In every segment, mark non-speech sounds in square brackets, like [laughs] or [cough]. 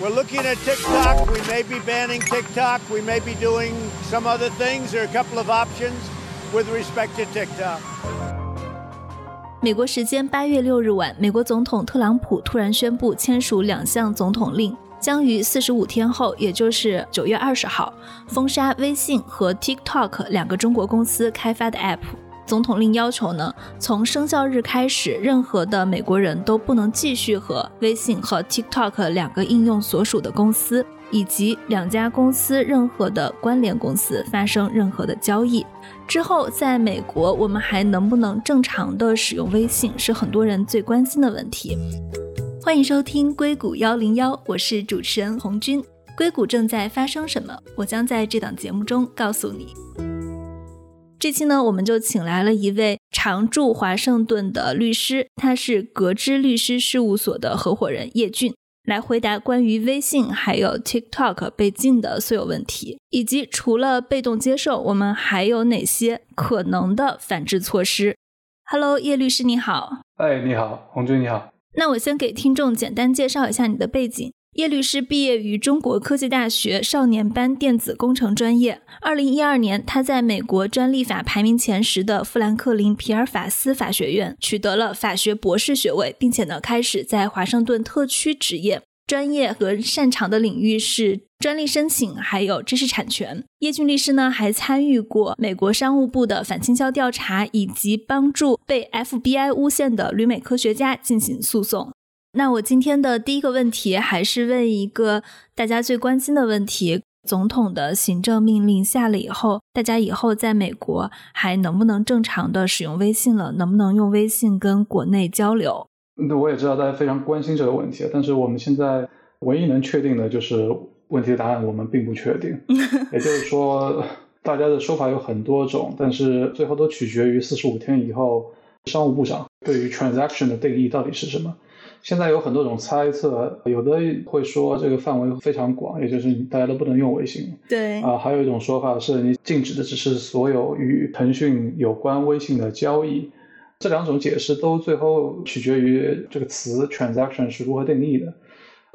We're looking at TikTok. We may be banning TikTok. We may be doing some other things. There are a couple of options with respect to TikTok. 美国时间八月六日晚，美国总统特朗普突然宣布签署两项总统令，将于四十五天后，也就是九月二十号，封杀微信和 TikTok 两个中国公司开发的 App。总统令要求呢，从生效日开始，任何的美国人都不能继续和微信和 TikTok 两个应用所属的公司以及两家公司任何的关联公司发生任何的交易。之后，在美国，我们还能不能正常的使用微信，是很多人最关心的问题。欢迎收听硅谷幺零幺，我是主持人红军。硅谷正在发生什么？我将在这档节目中告诉你。这期呢，我们就请来了一位常驻华盛顿的律师，他是格之律师事务所的合伙人叶俊，来回答关于微信还有 TikTok 被禁的所有问题，以及除了被动接受，我们还有哪些可能的反制措施。Hello，叶律师你好。哎，你好，红军你好。那我先给听众简单介绍一下你的背景。叶律师毕业于中国科技大学少年班电子工程专业。二零一二年，他在美国专利法排名前十的富兰克林皮尔法斯法学院取得了法学博士学位，并且呢开始在华盛顿特区执业。专业和擅长的领域是专利申请，还有知识产权。叶俊律师呢还参与过美国商务部的反倾销调查，以及帮助被 FBI 诬陷的旅美科学家进行诉讼。那我今天的第一个问题还是问一个大家最关心的问题：总统的行政命令下了以后，大家以后在美国还能不能正常的使用微信了？能不能用微信跟国内交流？那我也知道大家非常关心这个问题，但是我们现在唯一能确定的就是问题的答案，我们并不确定。[laughs] 也就是说，大家的说法有很多种，但是最后都取决于四十五天以后商务部长对于 transaction 的定义到底是什么。现在有很多种猜测，有的会说这个范围非常广，也就是大家都不能用微信。对啊，还有一种说法是你禁止的只是所有与腾讯有关微信的交易。这两种解释都最后取决于这个词 transaction 是如何定义的。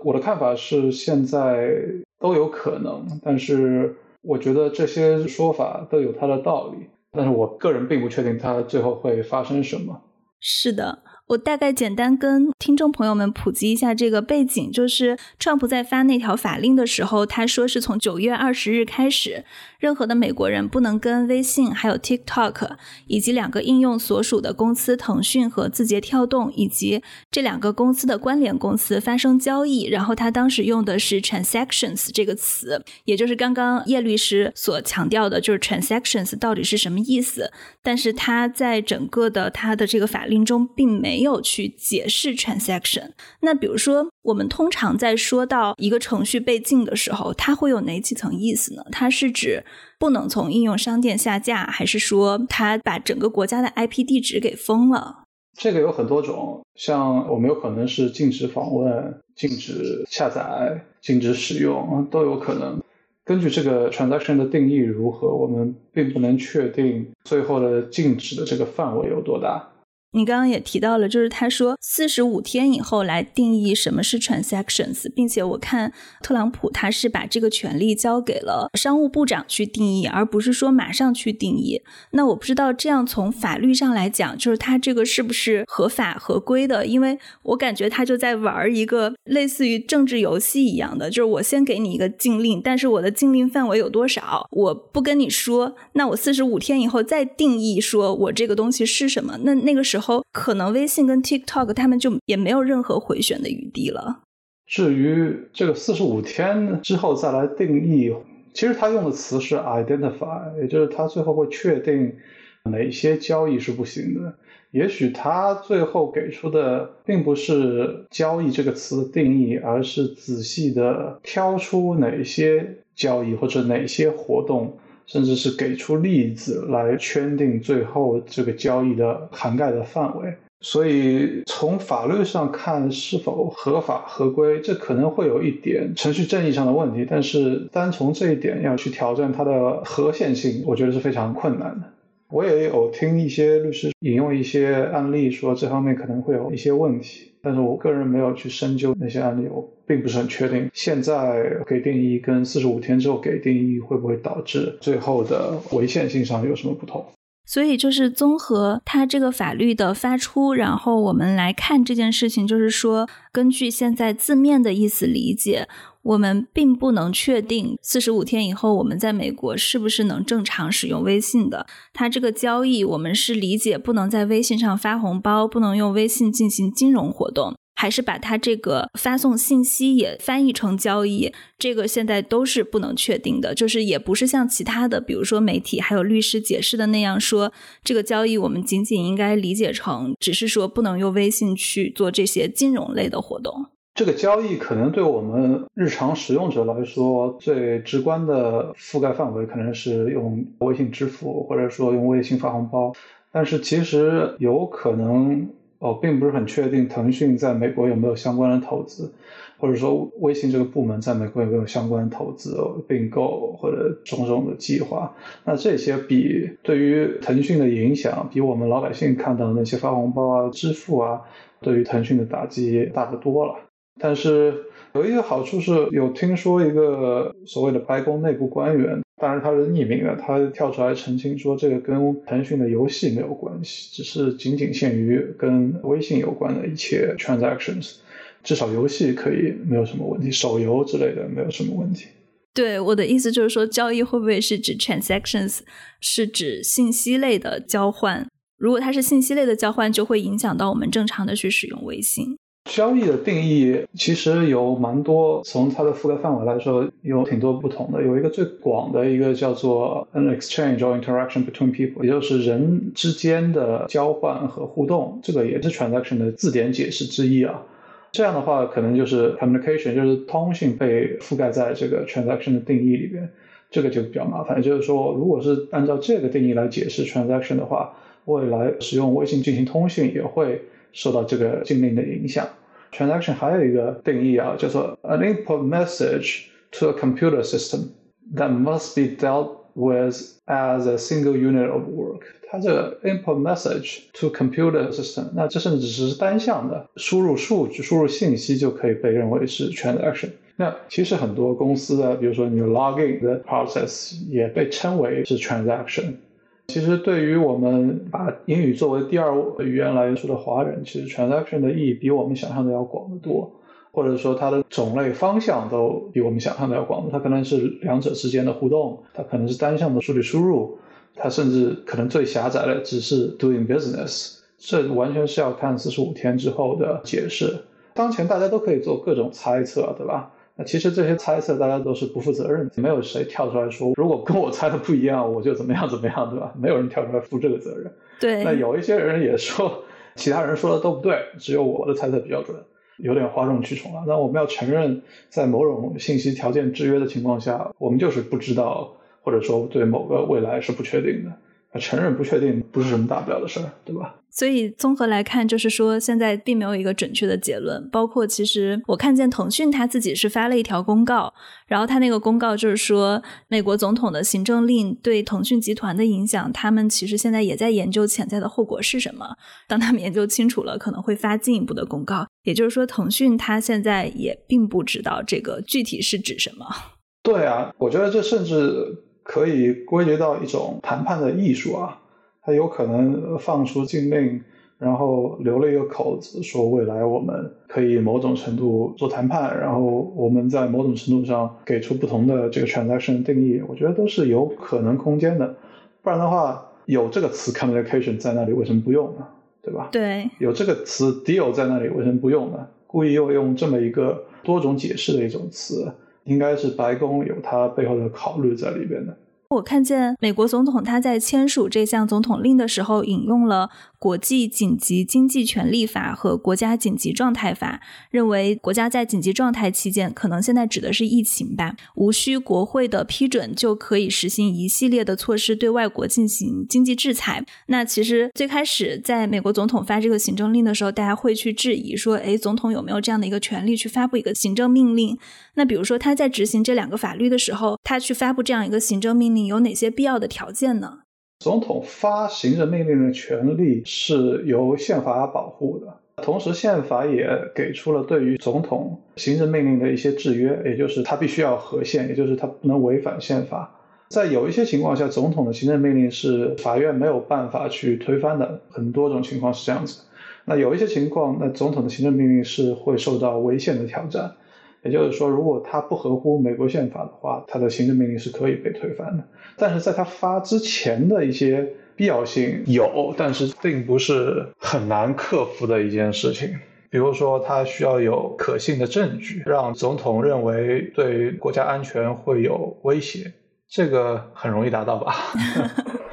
我的看法是现在都有可能，但是我觉得这些说法都有它的道理，但是我个人并不确定它最后会发生什么。是的。我大概简单跟听众朋友们普及一下这个背景，就是川普在发那条法令的时候，他说是从九月二十日开始，任何的美国人不能跟微信、还有 TikTok 以及两个应用所属的公司腾讯和字节跳动以及这两个公司的关联公司发生交易。然后他当时用的是 transactions 这个词，也就是刚刚叶律师所强调的，就是 transactions 到底是什么意思？但是他在整个的他的这个法令中并没。有去解释 transaction。那比如说，我们通常在说到一个程序被禁的时候，它会有哪几层意思呢？它是指不能从应用商店下架，还是说它把整个国家的 IP 地址给封了？这个有很多种，像我们有可能是禁止访问、禁止下载、禁止使用，都有可能。根据这个 transaction 的定义如何，我们并不能确定最后的禁止的这个范围有多大。你刚刚也提到了，就是他说四十五天以后来定义什么是 transactions，并且我看特朗普他是把这个权利交给了商务部长去定义，而不是说马上去定义。那我不知道这样从法律上来讲，就是他这个是不是合法合规的？因为我感觉他就在玩一个类似于政治游戏一样的，就是我先给你一个禁令，但是我的禁令范围有多少，我不跟你说，那我四十五天以后再定义说我这个东西是什么，那那个时候。后可能微信跟 TikTok 他们就也没有任何回旋的余地了。至于这个四十五天之后再来定义，其实他用的词是 identify，也就是他最后会确定哪些交易是不行的。也许他最后给出的并不是交易这个词的定义，而是仔细的挑出哪些交易或者哪些活动。甚至是给出例子来圈定最后这个交易的涵盖的范围，所以从法律上看是否合法合规，这可能会有一点程序正义上的问题。但是单从这一点要去挑战它的合宪性，我觉得是非常困难的。我也有听一些律师引用一些案例，说这方面可能会有一些问题，但是我个人没有去深究那些案例，我并不是很确定现在给定义跟四十五天之后给定义会不会导致最后的违宪性上有什么不同。所以就是综合它这个法律的发出，然后我们来看这件事情，就是说根据现在字面的意思理解。我们并不能确定四十五天以后我们在美国是不是能正常使用微信的。它这个交易，我们是理解不能在微信上发红包，不能用微信进行金融活动，还是把它这个发送信息也翻译成交易？这个现在都是不能确定的。就是也不是像其他的，比如说媒体还有律师解释的那样说，这个交易我们仅仅应该理解成只是说不能用微信去做这些金融类的活动。这个交易可能对我们日常使用者来说，最直观的覆盖范围可能是用微信支付，或者说用微信发红包。但是其实有可能，哦，并不是很确定腾讯在美国有没有相关的投资，或者说微信这个部门在美国有没有相关的投资、并购或者种种的计划。那这些比对于腾讯的影响，比我们老百姓看到的那些发红包啊、支付啊，对于腾讯的打击大得多了。但是有一个好处是有听说一个所谓的白宫内部官员，当然他是匿名的，他跳出来澄清说这个跟腾讯的游戏没有关系，只是仅仅限于跟微信有关的一切 transactions，至少游戏可以没有什么问题，手游之类的没有什么问题。对我的意思就是说，交易会不会是指 transactions，是指信息类的交换？如果它是信息类的交换，就会影响到我们正常的去使用微信。交易的定义其实有蛮多，从它的覆盖范围来说，有挺多不同的。有一个最广的一个叫做 an exchange or interaction between people，也就是人之间的交换和互动，这个也是 transaction 的字典解释之一啊。这样的话，可能就是 communication，就是通信被覆盖在这个 transaction 的定义里边，这个就比较麻烦。就是说，如果是按照这个定义来解释 transaction 的话，未来使用微信进行通讯也会。受到这个禁令的影响，transaction 还有一个定义啊，叫做 an input message to a computer system that must be dealt with as a single unit of work。它这个 input message to computer system，那这甚至只是单向的输入数据、输入信息就可以被认为是 transaction。那其实很多公司的，比如说你 login 的 process 也被称为是 transaction。 其实，对于我们把英语作为第二语言来说的华人，其实 transaction 的意义比我们想象的要广得多，或者说它的种类方向都比我们想象的要广。它可能是两者之间的互动，它可能是单向的数据输入，它甚至可能最狭窄的只是 doing business。这完全是要看四十五天之后的解释。当前大家都可以做各种猜测，对吧？那其实这些猜测大家都是不负责任的，没有谁跳出来说，如果跟我猜的不一样，我就怎么样怎么样，对吧？没有人跳出来负这个责任。对。那有一些人也说，其他人说的都不对，只有我的猜测比较准，有点哗众取宠了。那我们要承认，在某种信息条件制约的情况下，我们就是不知道，或者说对某个未来是不确定的。承认不确定不是什么大不了的事儿，对吧？所以综合来看，就是说现在并没有一个准确的结论。包括其实我看见腾讯他自己是发了一条公告，然后他那个公告就是说，美国总统的行政令对腾讯集团的影响，他们其实现在也在研究潜在的后果是什么。当他们研究清楚了，可能会发进一步的公告。也就是说，腾讯他现在也并不知道这个具体是指什么。对啊，我觉得这甚至。可以归结到一种谈判的艺术啊，它有可能放出禁令，然后留了一个口子，说未来我们可以某种程度做谈判，然后我们在某种程度上给出不同的这个 transaction 定义，我觉得都是有可能空间的。不然的话，有这个词 communication 在那里，为什么不用呢？对吧？对。有这个词 deal 在那里，为什么不用呢？故意又用这么一个多种解释的一种词。应该是白宫有它背后的考虑在里边的。我看见美国总统他在签署这项总统令的时候，引用了。国际紧急经济权利法和国家紧急状态法认为，国家在紧急状态期间，可能现在指的是疫情吧，无需国会的批准就可以实行一系列的措施对外国进行经济制裁。那其实最开始在美国总统发这个行政令的时候，大家会去质疑说，哎，总统有没有这样的一个权利去发布一个行政命令？那比如说他在执行这两个法律的时候，他去发布这样一个行政命令，有哪些必要的条件呢？总统发行政命令的权利是由宪法保护的，同时宪法也给出了对于总统行政命令的一些制约，也就是他必须要合宪，也就是他不能违反宪法。在有一些情况下，总统的行政命令是法院没有办法去推翻的，很多种情况是这样子。那有一些情况，那总统的行政命令是会受到违宪的挑战。也就是说，如果他不合乎美国宪法的话，他的行政命令是可以被推翻的。但是在他发之前的一些必要性有，但是并不是很难克服的一件事情。比如说，他需要有可信的证据，让总统认为对国家安全会有威胁，这个很容易达到吧？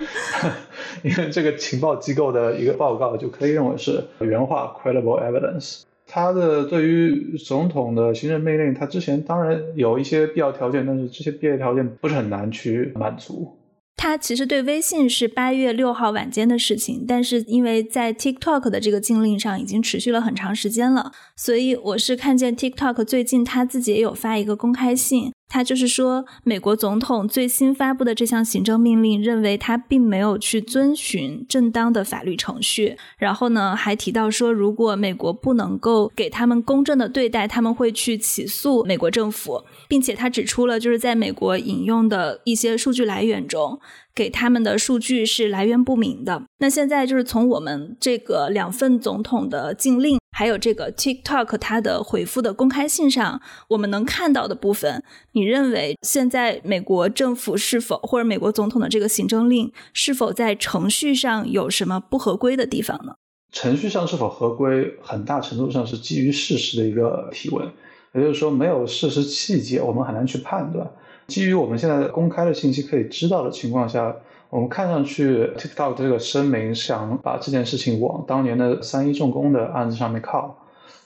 [laughs] 因为这个情报机构的一个报告就可以认为是原话 credible evidence。他的对于总统的行政命令，他之前当然有一些必要条件，但是这些必要条件不是很难去满足。他其实对微信是八月六号晚间的事情，但是因为在 TikTok 的这个禁令上已经持续了很长时间了，所以我是看见 TikTok 最近他自己也有发一个公开信。他就是说，美国总统最新发布的这项行政命令，认为他并没有去遵循正当的法律程序。然后呢，还提到说，如果美国不能够给他们公正的对待，他们会去起诉美国政府，并且他指出了，就是在美国引用的一些数据来源中。给他们的数据是来源不明的。那现在就是从我们这个两份总统的禁令，还有这个 TikTok 它的回复的公开信上，我们能看到的部分，你认为现在美国政府是否或者美国总统的这个行政令是否在程序上有什么不合规的地方呢？程序上是否合规，很大程度上是基于事实的一个提问，也就是说，没有事实细节，我们很难去判断。基于我们现在公开的信息可以知道的情况下，我们看上去 TikTok 这个声明想把这件事情往当年的三一重工的案子上面靠。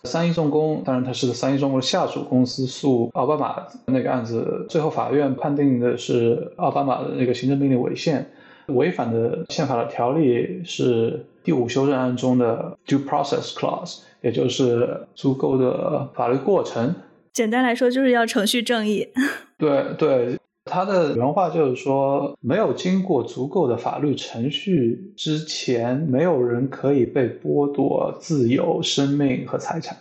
三一重工当然它是三一重工下属公司诉奥巴马那个案子，最后法院判定的是奥巴马的那个行政命令违宪，违反的宪法的条例是第五修正案中的 Due Process Clause，也就是足够的法律过程。简单来说，就是要程序正义。对对，他的原话就是说，没有经过足够的法律程序之前，没有人可以被剥夺自由、生命和财产。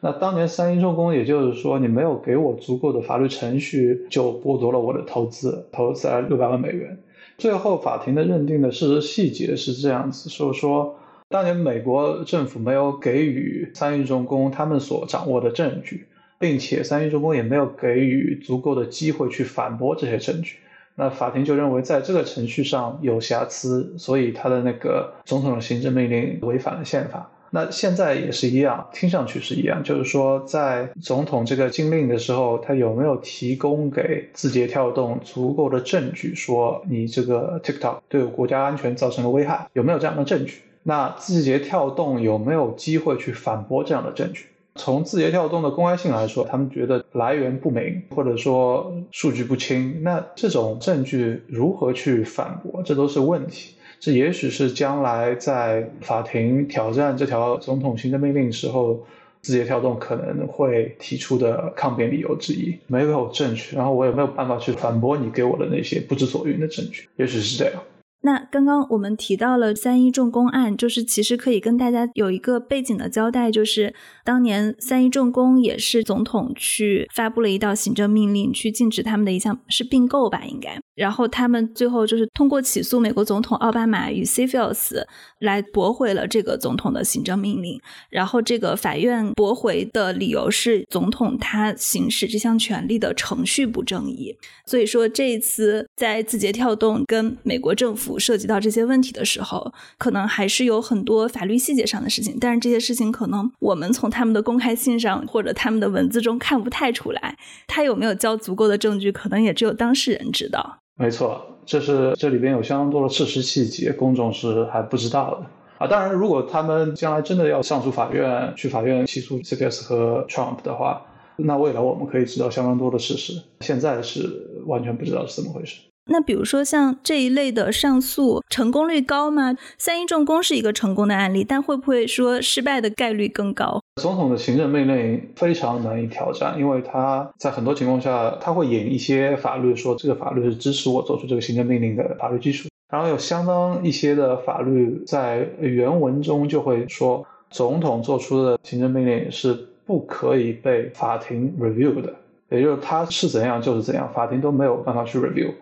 那当年三一重工，也就是说，你没有给我足够的法律程序，就剥夺了我的投资，投资了六百万美元。最后，法庭的认定的事实细节是这样子，就是说，当年美国政府没有给予三一重工他们所掌握的证据。并且三一重工也没有给予足够的机会去反驳这些证据，那法庭就认为在这个程序上有瑕疵，所以他的那个总统的行政命令违反了宪法。那现在也是一样，听上去是一样，就是说在总统这个禁令的时候，他有没有提供给字节跳动足够的证据，说你这个 TikTok 对国家安全造成了危害，有没有这样的证据？那字节跳动有没有机会去反驳这样的证据？从字节跳动的公开性来说，他们觉得来源不明，或者说数据不清。那这种证据如何去反驳，这都是问题。这也许是将来在法庭挑战这条总统行政命令时候，字节跳动可能会提出的抗辩理由之一。没有证据，然后我也没有办法去反驳你给我的那些不知所云的证据。也许是这样。那刚刚我们提到了三一重工案，就是其实可以跟大家有一个背景的交代，就是当年三一重工也是总统去发布了一道行政命令，去禁止他们的一项是并购吧，应该。然后他们最后就是通过起诉美国总统奥巴马与 c f i l s 来驳回了这个总统的行政命令。然后这个法院驳回的理由是总统他行使这项权利的程序不正义。所以说这一次在字节跳动跟美国政府涉及到这些问题的时候，可能还是有很多法律细节上的事情。但是这些事情可能我们从他们的公开信上或者他们的文字中看不太出来。他有没有交足够的证据，可能也只有当事人知道。没错，这是这里边有相当多的事实细节，公众是还不知道的啊。当然，如果他们将来真的要上诉法院，去法院起诉 CPS 和 Trump 的话，那未来我们可以知道相当多的事实。现在是完全不知道是怎么回事。那比如说像这一类的上诉成功率高吗？三一重工是一个成功的案例，但会不会说失败的概率更高？总统的行政命令非常难以挑战，因为他在很多情况下他会引一些法律，说这个法律是支持我做出这个行政命令的法律基础。然后有相当一些的法律在原文中就会说，总统做出的行政命令是不可以被法庭 review 的，也就是他是怎样就是怎样，法庭都没有办法去 review，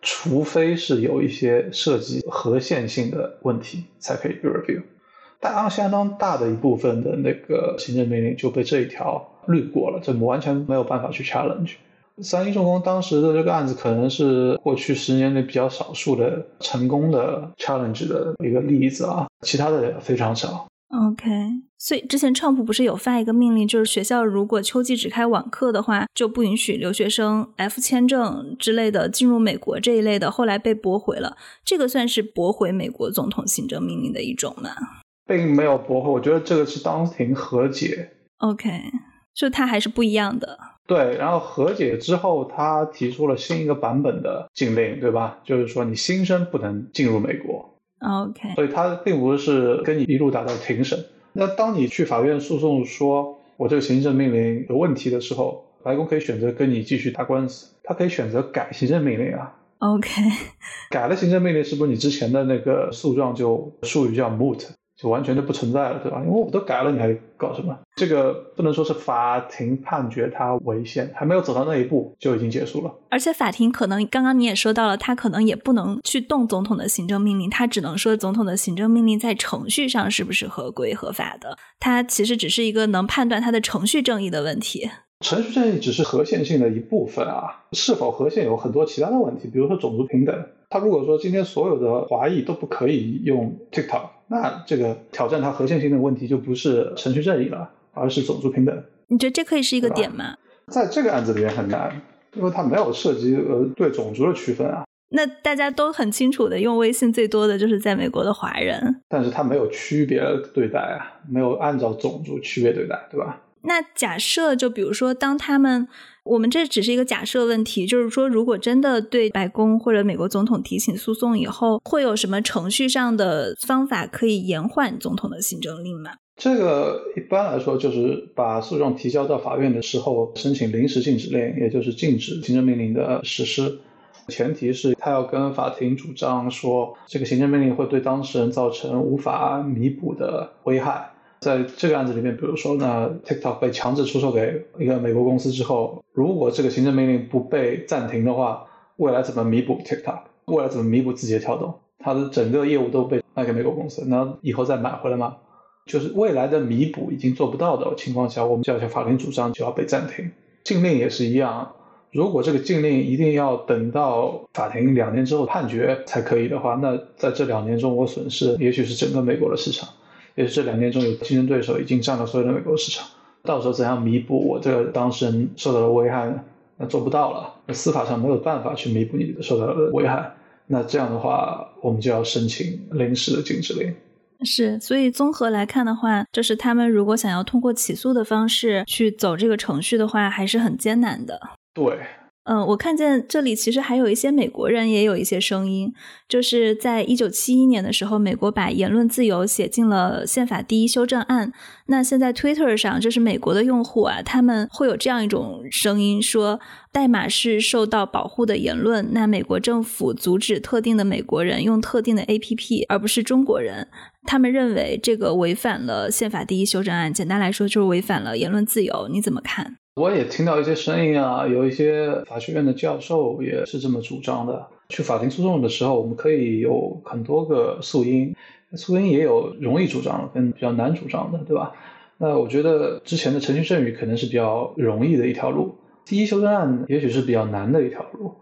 除非是有一些涉及合线性的问题才可以 review。但相当大的一部分的那个行政命令就被这一条滤过了，这完全没有办法去 challenge。三一重工当时的这个案子可能是过去十年内比较少数的成功的 challenge 的一个例子啊，其他的非常少。OK，所以之前川普不是有发一个命令，就是学校如果秋季只开网课的话，就不允许留学生 F 签证之类的进入美国这一类的，后来被驳回了。这个算是驳回美国总统行政命令的一种吗？并没有驳回，我觉得这个是当庭和解。OK，就它还是不一样的。对，然后和解之后，他提出了新一个版本的禁令，对吧？就是说你新生不能进入美国。OK，所以他并不是跟你一路打到庭审。那当你去法院诉讼说我这个行政命令有问题的时候，白宫可以选择跟你继续打官司，他可以选择改行政命令啊。OK，改了行政命令，是不是你之前的那个诉状就术语叫 moot？就完全就不存在了，对吧？因为我都改了，你还搞什么？这个不能说是法庭判决它违宪，还没有走到那一步就已经结束了。而且法庭可能刚刚你也说到了，他可能也不能去动总统的行政命令，他只能说总统的行政命令在程序上是不是合规合法的。他其实只是一个能判断他的程序正义的问题。程序正义只是合宪性的一部分啊，是否合宪有很多其他的问题，比如说种族平等。他如果说今天所有的华裔都不可以用 TikTok。那这个挑战它核心性的问题就不是程序正义了，而是种族平等。你觉得这可以是一个点吗？在这个案子里面很难，因为它没有涉及呃对种族的区分啊。那大家都很清楚的，用微信最多的就是在美国的华人，但是他没有区别对待啊，没有按照种族区别对待，对吧？那假设就比如说，当他们。我们这只是一个假设问题，就是说，如果真的对白宫或者美国总统提起诉讼以后，会有什么程序上的方法可以延缓总统的行政令吗？这个一般来说就是把诉状提交到法院的时候，申请临时禁止令，也就是禁止行政命令的实施，前提是他要跟法庭主张说，这个行政命令会对当事人造成无法弥补的危害。在这个案子里面，比如说呢，TikTok 被强制出售给一个美国公司之后，如果这个行政命令不被暂停的话，未来怎么弥补 TikTok？未来怎么弥补字节跳动？它的整个业务都被卖给美国公司，那以后再买回来吗？就是未来的弥补已经做不到的情况下，我们就要向法庭主张就要被暂停。禁令也是一样，如果这个禁令一定要等到法庭两年之后判决才可以的话，那在这两年中我损失也许是整个美国的市场。也是这两年中有竞争对手已经占了所有的美国市场，到时候怎样弥补我这个当事人受到的危害呢？那做不到了，那司法上没有办法去弥补你受到的危害。那这样的话，我们就要申请临时的禁止令。是，所以综合来看的话，就是他们如果想要通过起诉的方式去走这个程序的话，还是很艰难的。对。嗯，我看见这里其实还有一些美国人也有一些声音，就是在一九七一年的时候，美国把言论自由写进了宪法第一修正案。那现在 Twitter 上，就是美国的用户啊，他们会有这样一种声音说，代码是受到保护的言论。那美国政府阻止特定的美国人用特定的 APP，而不是中国人。他们认为这个违反了宪法第一修正案。简单来说，就是违反了言论自由。你怎么看？我也听到一些声音啊，有一些法学院的教授也是这么主张的。去法庭诉讼的时候，我们可以有很多个诉因，诉因也有容易主张跟比较难主张的，对吧？那我觉得之前的程序正义可能是比较容易的一条路，第一修正案也许是比较难的一条路。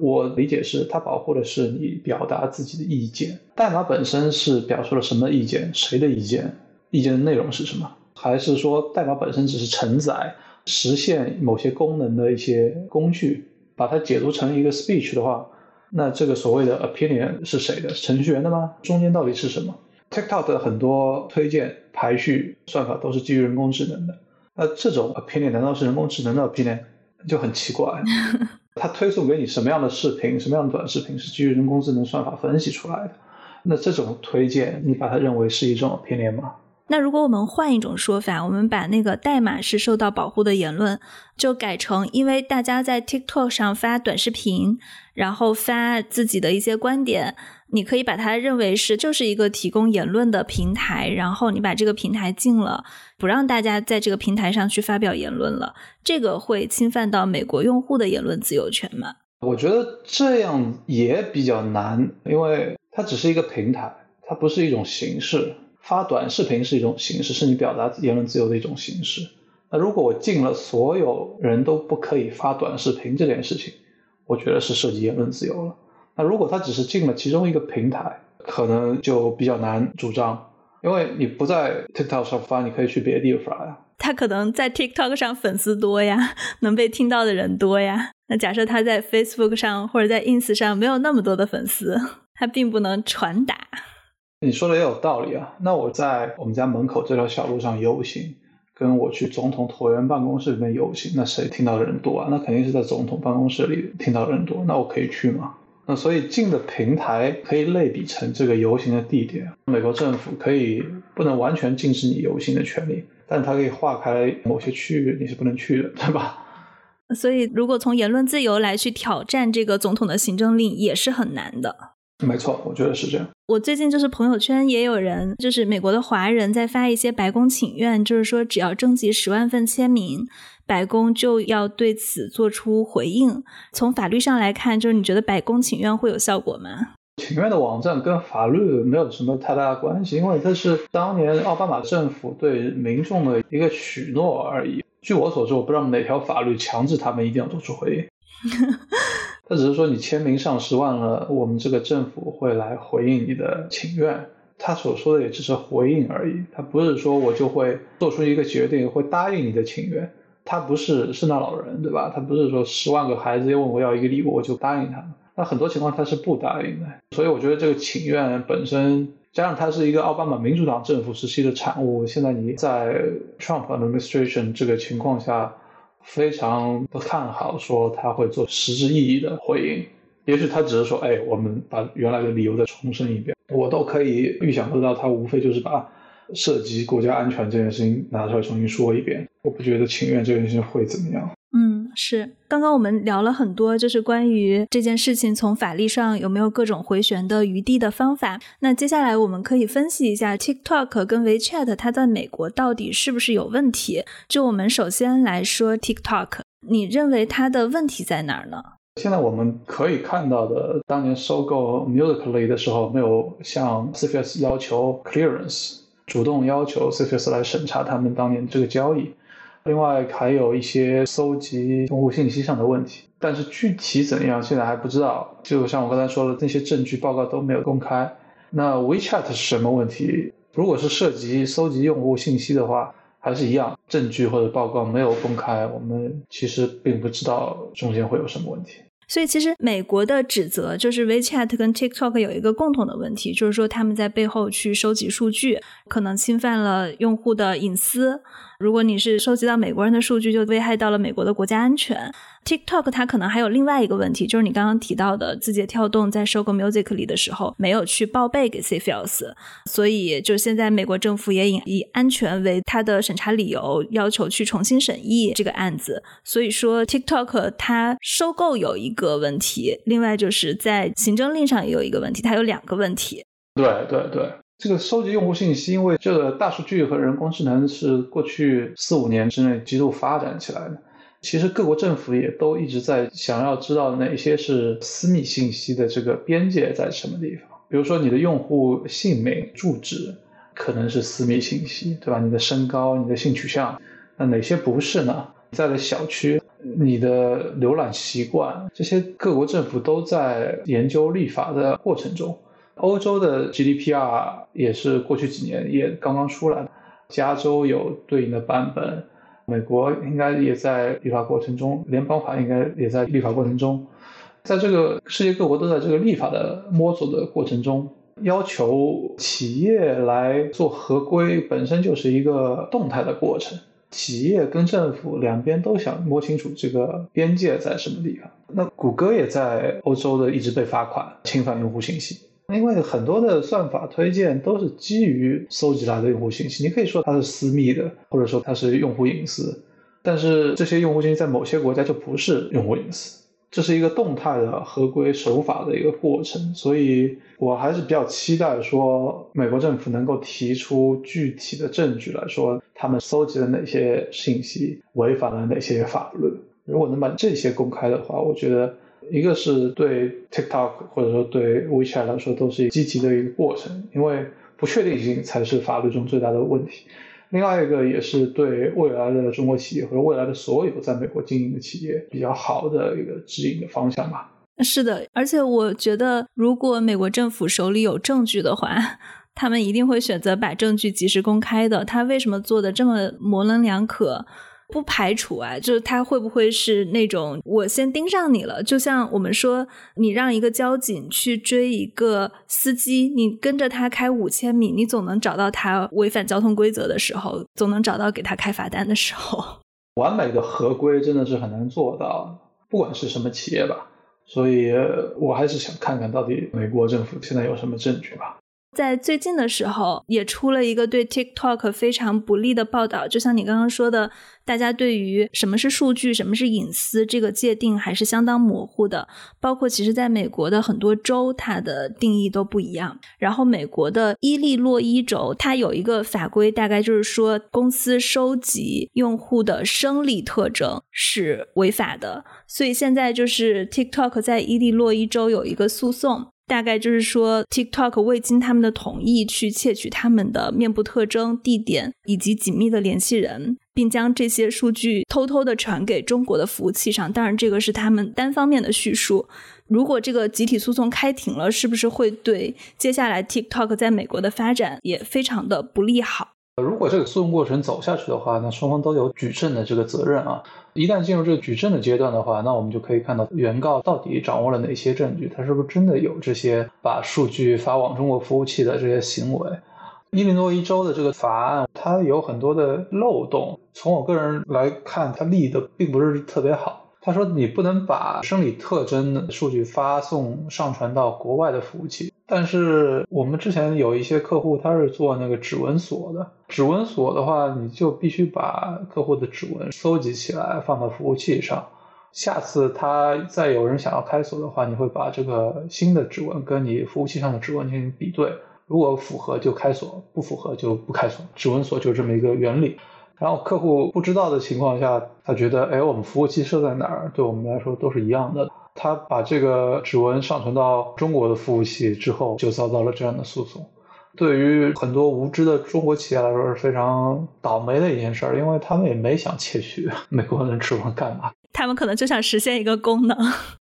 我理解是它保护的是你表达自己的意见，代码本身是表述了什么意见，谁的意见，意见的内容是什么，还是说代码本身只是承载？实现某些功能的一些工具，把它解读成一个 speech 的话，那这个所谓的 opinion 是谁的？程序员的吗？中间到底是什么？TikTok 的很多推荐排序算法都是基于人工智能的，那这种 opinion 难道是人工智能的 opinion？就很奇怪。[laughs] 它推送给你什么样的视频，什么样的短视频是基于人工智能算法分析出来的？那这种推荐，你把它认为是一种 opinion 吗？那如果我们换一种说法，我们把那个代码是受到保护的言论，就改成因为大家在 TikTok 上发短视频，然后发自己的一些观点，你可以把它认为是就是一个提供言论的平台，然后你把这个平台禁了，不让大家在这个平台上去发表言论了，这个会侵犯到美国用户的言论自由权吗？我觉得这样也比较难，因为它只是一个平台，它不是一种形式。发短视频是一种形式，是你表达言论自由的一种形式。那如果我禁了所有人都不可以发短视频这件事情，我觉得是涉及言论自由了。那如果他只是禁了其中一个平台，可能就比较难主张，因为你不在 TikTok 上发，你可以去别的地方发呀。他可能在 TikTok 上粉丝多呀，[laughs] 能被听到的人多呀。那假设他在 Facebook 上或者在 Ins 上没有那么多的粉丝，他并不能传达。你说的也有道理啊。那我在我们家门口这条小路上游行，跟我去总统椭圆办公室里面游行，那谁听到的人多啊？那肯定是在总统办公室里听到的人多。那我可以去吗？那所以进的平台可以类比成这个游行的地点。美国政府可以不能完全禁止你游行的权利，但它可以划开某些区域你是不能去的，对吧？所以如果从言论自由来去挑战这个总统的行政令，也是很难的。没错，我觉得是这样。我最近就是朋友圈也有人，就是美国的华人在发一些白宫请愿，就是说只要征集十万份签名。白宫就要对此做出回应。从法律上来看，就是你觉得白宫请愿会有效果吗？请愿的网站跟法律没有什么太大的关系，因为这是当年奥巴马政府对民众的一个许诺而已。据我所知，我不知道哪条法律强制他们一定要做出回应。[laughs] 他只是说你签名上十万了，我们这个政府会来回应你的请愿。他所说的也只是回应而已，他不是说我就会做出一个决定，会答应你的请愿。他不是圣诞老人，对吧？他不是说十万个孩子要问我要一个礼物，我就答应他。那很多情况他是不答应的。所以我觉得这个请愿本身，加上它是一个奥巴马民主党政府时期的产物，现在你在 Trump administration 这个情况下，非常不看好说他会做实质意义的回应。也许他只是说，哎，我们把原来的理由再重申一遍，我都可以预想得到，他无非就是把。涉及国家安全这件事情拿出来重新说一遍，我不觉得情愿这件事情会怎么样。是。刚刚我们聊了很多，就是关于这件事情从法律上有没有各种回旋的余地的方法。那接下来我们可以分析一下 TikTok 跟 WeChat 它在美国到底是不是有问题。就我们首先来说 TikTok，你认为它的问题在哪儿呢？现在我们可以看到的，当年收购 Musically 的时候，没有向 CFS 要求 clearance。主动要求 CFS 来审查他们当年这个交易，另外还有一些搜集用户信息上的问题，但是具体怎样现在还不知道。就像我刚才说的，那些证据报告都没有公开。那 WeChat 是什么问题？如果是涉及搜集用户信息的话，还是一样，证据或者报告没有公开，我们其实并不知道中间会有什么问题。所以，其实美国的指责就是 WeChat 跟 TikTok 有一个共同的问题，就是说他们在背后去收集数据，可能侵犯了用户的隐私。如果你是收集到美国人的数据，就危害到了美国的国家安全。TikTok 它可能还有另外一个问题，就是你刚刚提到的，字节跳动在收购 Musically 的时候没有去报备给 CFS，所以就现在美国政府也以以安全为它的审查理由，要求去重新审议这个案子。所以说 TikTok 它收购有一个问题，另外就是在行政令上也有一个问题，它有两个问题。对对对。这个收集用户信息，因为这个大数据和人工智能是过去四五年之内极度发展起来的。其实各国政府也都一直在想要知道哪些是私密信息的这个边界在什么地方。比如说你的用户姓名、住址可能是私密信息，对吧？你的身高、你的性取向，那哪些不是呢？在的小区、你的浏览习惯，这些各国政府都在研究立法的过程中。欧洲的 GDPR 也是过去几年也刚刚出来，加州有对应的版本，美国应该也在立法过程中，联邦法应该也在立法过程中，在这个世界各国都在这个立法的摸索的过程中，要求企业来做合规本身就是一个动态的过程，企业跟政府两边都想摸清楚这个边界在什么地方。那谷歌也在欧洲的一直被罚款，侵犯用户信息。因为很多的算法推荐都是基于搜集来的用户信息，你可以说它是私密的，或者说它是用户隐私，但是这些用户信息在某些国家就不是用户隐私。这是一个动态的合规守法的一个过程，所以我还是比较期待说美国政府能够提出具体的证据来说，他们搜集了哪些信息，违反了哪些法律。如果能把这些公开的话，我觉得一个是对 TikTok 或者说对 WeChat 来说都是积极的一个过程，因为不确定性才是法律中最大的问题。另外一个也是对未来的中国企业或者未来的所有在美国经营的企业比较好的一个指引的方向吧。是的，而且我觉得，如果美国政府手里有证据的话，他们一定会选择把证据及时公开的。他为什么做的这么模棱两可？不排除啊，就是他会不会是那种我先盯上你了？就像我们说，你让一个交警去追一个司机，你跟着他开五千米，你总能找到他违反交通规则的时候，总能找到给他开罚单的时候。[laughs] 完美的合规真的是很难做到，不管是什么企业吧。所以我还是想看看到底美国政府现在有什么证据吧。在最近的时候，也出了一个对 TikTok 非常不利的报道。就像你刚刚说的，大家对于什么是数据、什么是隐私这个界定还是相当模糊的。包括其实在美国的很多州，它的定义都不一样。然后美国的伊利诺伊州，它有一个法规，大概就是说，公司收集用户的生理特征是违法的。所以现在就是 TikTok 在伊利诺伊州有一个诉讼。大概就是说，TikTok 未经他们的同意去窃取他们的面部特征、地点以及紧密的联系人，并将这些数据偷偷的传给中国的服务器上。当然，这个是他们单方面的叙述。如果这个集体诉讼开庭了，是不是会对接下来 TikTok 在美国的发展也非常的不利好？如果这个诉讼过程走下去的话，那双方都有举证的这个责任啊。一旦进入这个举证的阶段的话，那我们就可以看到原告到底掌握了哪些证据，他是不是真的有这些把数据发往中国服务器的这些行为。伊利诺伊州的这个法案，它有很多的漏洞。从我个人来看，它立的并不是特别好。他说你不能把生理特征的数据发送上传到国外的服务器。但是我们之前有一些客户，他是做那个指纹锁的。指纹锁的话，你就必须把客户的指纹收集起来，放到服务器上。下次他再有人想要开锁的话，你会把这个新的指纹跟你服务器上的指纹进行比对，如果符合就开锁，不符合就不开锁。指纹锁就这么一个原理。然后客户不知道的情况下，他觉得，哎，我们服务器设在哪儿，对我们来说都是一样的。他把这个指纹上传到中国的服务器之后，就遭到了这样的诉讼。对于很多无知的中国企业来说是非常倒霉的一件事儿，因为他们也没想窃取 [laughs] 美国人指纹干嘛，他们可能就想实现一个功能。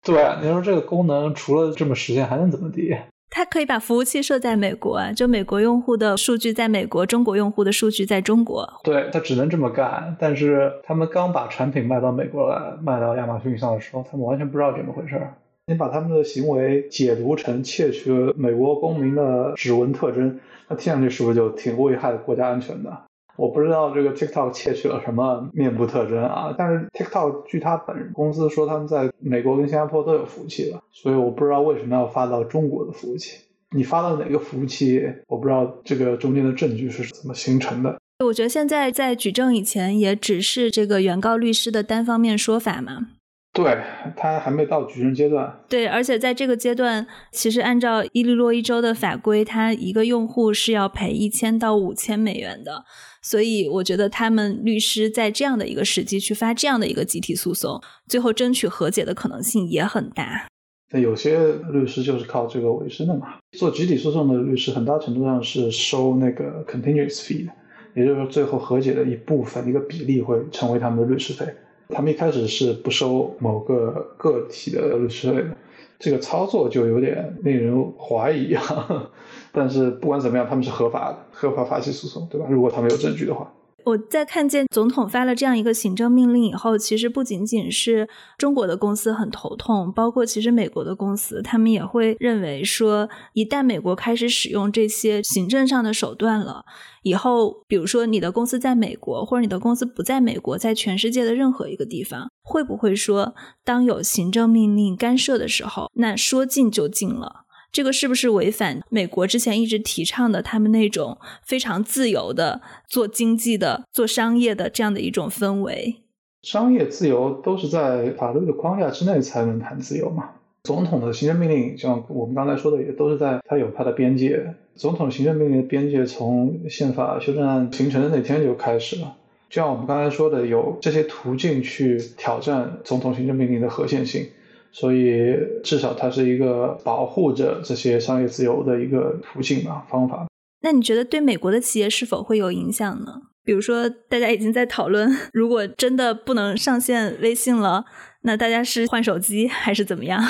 对，你说这个功能除了这么实现，还能怎么地？它可以把服务器设在美国，就美国用户的数据在美国，中国用户的数据在中国。对，它只能这么干。但是他们刚把产品卖到美国来，卖到亚马逊上的时候，他们完全不知道怎么回事儿。你把他们的行为解读成窃取美国公民的指纹特征，那听上去是不是就挺危害国家安全的？我不知道这个 TikTok 窃取了什么面部特征啊，但是 TikTok 据他本公司说，他们在美国跟新加坡都有服务器的，所以我不知道为什么要发到中国的服务器。你发到哪个服务器，我不知道这个中间的证据是怎么形成的。我觉得现在在举证以前，也只是这个原告律师的单方面说法嘛。对他还没到举证阶段。对，而且在这个阶段，其实按照伊利诺伊州的法规，他一个用户是要赔一千到五千美元的。所以我觉得他们律师在这样的一个时机去发这样的一个集体诉讼，最后争取和解的可能性也很大。那有些律师就是靠这个为生的嘛。做集体诉讼的律师，很大程度上是收那个 contingency fee 的，也就是说，最后和解的一部分一个比例会成为他们的律师费。他们一开始是不收某个个体的律师费的，这个操作就有点令人怀疑啊。[laughs] 但是不管怎么样，他们是合法的，合法发起诉讼，对吧？如果他们有证据的话。我在看见总统发了这样一个行政命令以后，其实不仅仅是中国的公司很头痛，包括其实美国的公司，他们也会认为说，一旦美国开始使用这些行政上的手段了，以后，比如说你的公司在美国，或者你的公司不在美国，在全世界的任何一个地方，会不会说，当有行政命令干涉的时候，那说禁就禁了？这个是不是违反美国之前一直提倡的他们那种非常自由的做经济的、做商业的这样的一种氛围？商业自由都是在法律的框架之内才能谈自由嘛。总统的行政命令，像我们刚才说的，也都是在它有它的边界。总统行政命令的边界从宪法修正案形成的那天就开始了。就像我们刚才说的，有这些途径去挑战总统行政命令的合宪性，所以至少它是一个保护着这些商业自由的一个途径吧，方法。那你觉得对美国的企业是否会有影响呢？比如说，大家已经在讨论，[laughs] 如果真的不能上线微信了，那大家是换手机还是怎么样？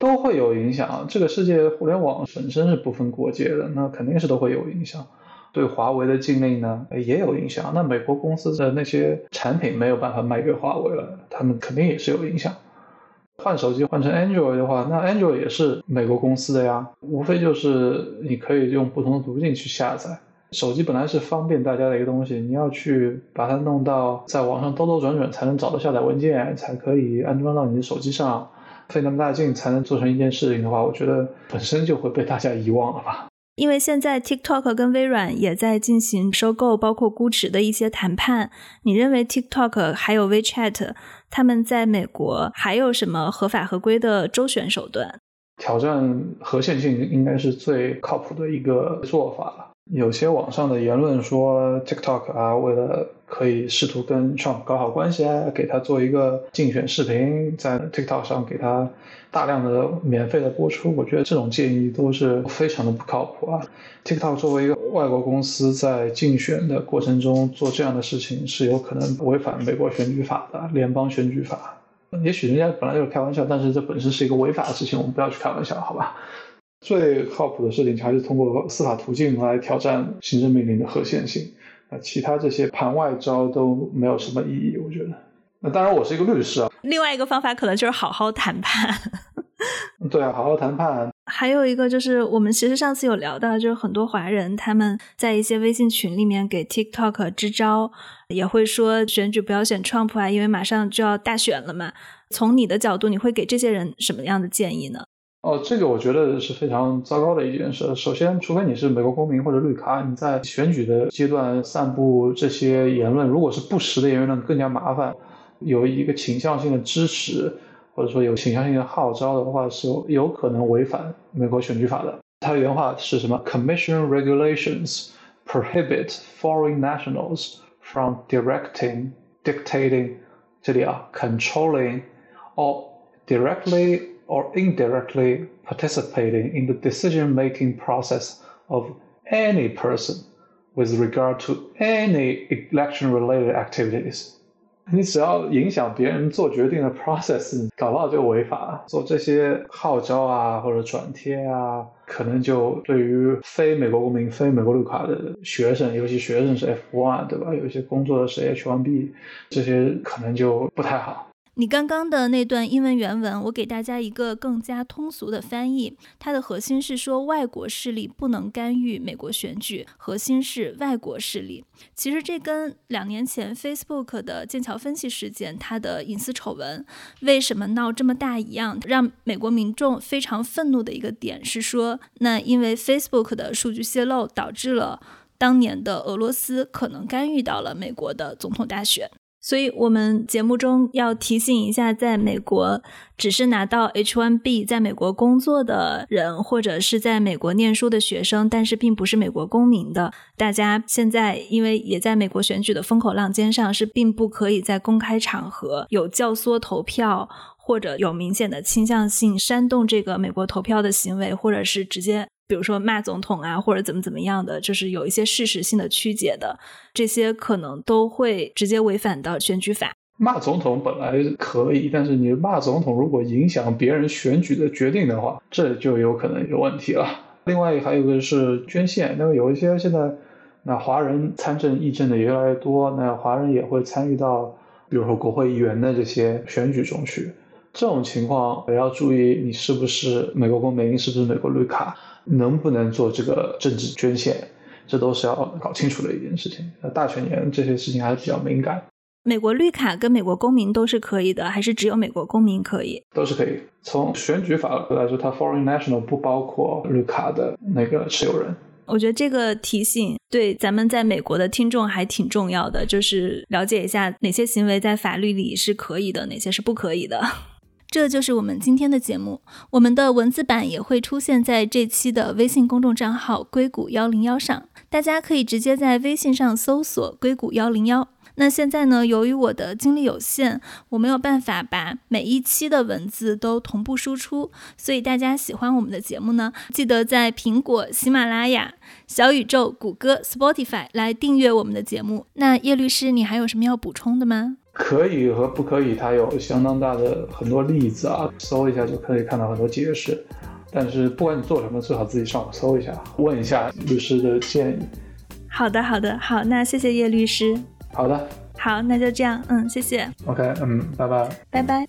都会有影响。这个世界互联网本身是不分国界的，那肯定是都会有影响。对华为的禁令呢，也有影响。那美国公司的那些产品没有办法卖给华为了，他们肯定也是有影响。换手机换成 Android 的话，那 Android 也是美国公司的呀，无非就是你可以用不同的途径去下载。手机本来是方便大家的一个东西，你要去把它弄到在网上兜兜转转才能找到下载文件，才可以安装到你的手机上，费那么大劲才能做成一件事情的话，我觉得本身就会被大家遗忘了吧。因为现在 TikTok 跟微软也在进行收购，包括估值的一些谈判。你认为 TikTok 还有 WeChat 他们在美国还有什么合法合规的周旋手段？挑战合宪性应该是最靠谱的一个做法了。有些网上的言论说，TikTok 啊，为了可以试图跟 Trump 搞好关系啊，给他做一个竞选视频，在 TikTok 上给他大量的免费的播出。我觉得这种建议都是非常的不靠谱啊。TikTok 作为一个外国公司，在竞选的过程中做这样的事情，是有可能违反美国选举法的联邦选举法。也许人家本来就是开玩笑，但是这本身是一个违法的事情，我们不要去开玩笑，好吧？最靠谱的事情还是通过司法途径来挑战行政命令的合宪性，啊，其他这些盘外招都没有什么意义，我觉得。那当然，我是一个律师啊。另外一个方法可能就是好好谈判。对啊，好好谈判。[laughs] 还有一个就是，我们其实上次有聊到，就是很多华人他们在一些微信群里面给 TikTok 支招，也会说选举不要选 Trump 啊，因为马上就要大选了嘛。从你的角度，你会给这些人什么样的建议呢？哦，这个我觉得是非常糟糕的一件事。首先，除非你是美国公民或者绿卡，你在选举的阶段散布这些言论，如果是不实的言论，更加麻烦。有一个倾向性的支持，或者说有倾向性的号召的话，是有有可能违反美国选举法的。它原话是什么？Commission regulations prohibit foreign nationals from directing, dictating to the uh, controlling or directly or indirectly participating in the decision making process of any person with regard to any election related activities. 你只要影响别人做决定的 process，搞不好就违法了。做这些号召啊，或者转贴啊，可能就对于非美国公民、非美国绿卡的学生，尤其学生是 F1，对吧？有一些工作的是 H1B，这些可能就不太好。你刚刚的那段英文原文，我给大家一个更加通俗的翻译。它的核心是说，外国势力不能干预美国选举，核心是外国势力。其实这跟两年前 Facebook 的剑桥分析事件，它的隐私丑闻为什么闹这么大一样，让美国民众非常愤怒的一个点是说，那因为 Facebook 的数据泄露导致了当年的俄罗斯可能干预到了美国的总统大选。所以，我们节目中要提醒一下，在美国只是拿到 H1B 在美国工作的人，或者是在美国念书的学生，但是并不是美国公民的，大家现在因为也在美国选举的风口浪尖上，是并不可以在公开场合有教唆投票，或者有明显的倾向性煽动这个美国投票的行为，或者是直接。比如说骂总统啊，或者怎么怎么样的，就是有一些事实性的曲解的，这些可能都会直接违反到选举法。骂总统本来可以，但是你骂总统如果影响别人选举的决定的话，这就有可能有问题了。另外还有一个是捐献，那么有一些现在那华人参政议政的也越来越多，那华人也会参与到，比如说国会议员的这些选举中去。这种情况也要注意，你是不是美国公民，是不是美国绿卡。能不能做这个政治捐献，这都是要搞清楚的一件事情。那大选年这些事情还是比较敏感。美国绿卡跟美国公民都是可以的，还是只有美国公民可以？都是可以。从选举法来说，它 foreign national 不包括绿卡的那个持有人。我觉得这个提醒对咱们在美国的听众还挺重要的，就是了解一下哪些行为在法律里是可以的，哪些是不可以的。这就是我们今天的节目，我们的文字版也会出现在这期的微信公众账号“硅谷幺零幺”上，大家可以直接在微信上搜索“硅谷幺零幺”。那现在呢，由于我的精力有限，我没有办法把每一期的文字都同步输出，所以大家喜欢我们的节目呢，记得在苹果、喜马拉雅、小宇宙、谷歌、Spotify 来订阅我们的节目。那叶律师，你还有什么要补充的吗？可以和不可以，它有相当大的很多例子啊，搜一下就可以看到很多解释。但是不管你做什么，最好自己上网搜一下，问一下律师的建议。好的，好的，好，那谢谢叶律师。好的，好，那就这样，嗯，谢谢。OK，嗯，拜拜，拜拜。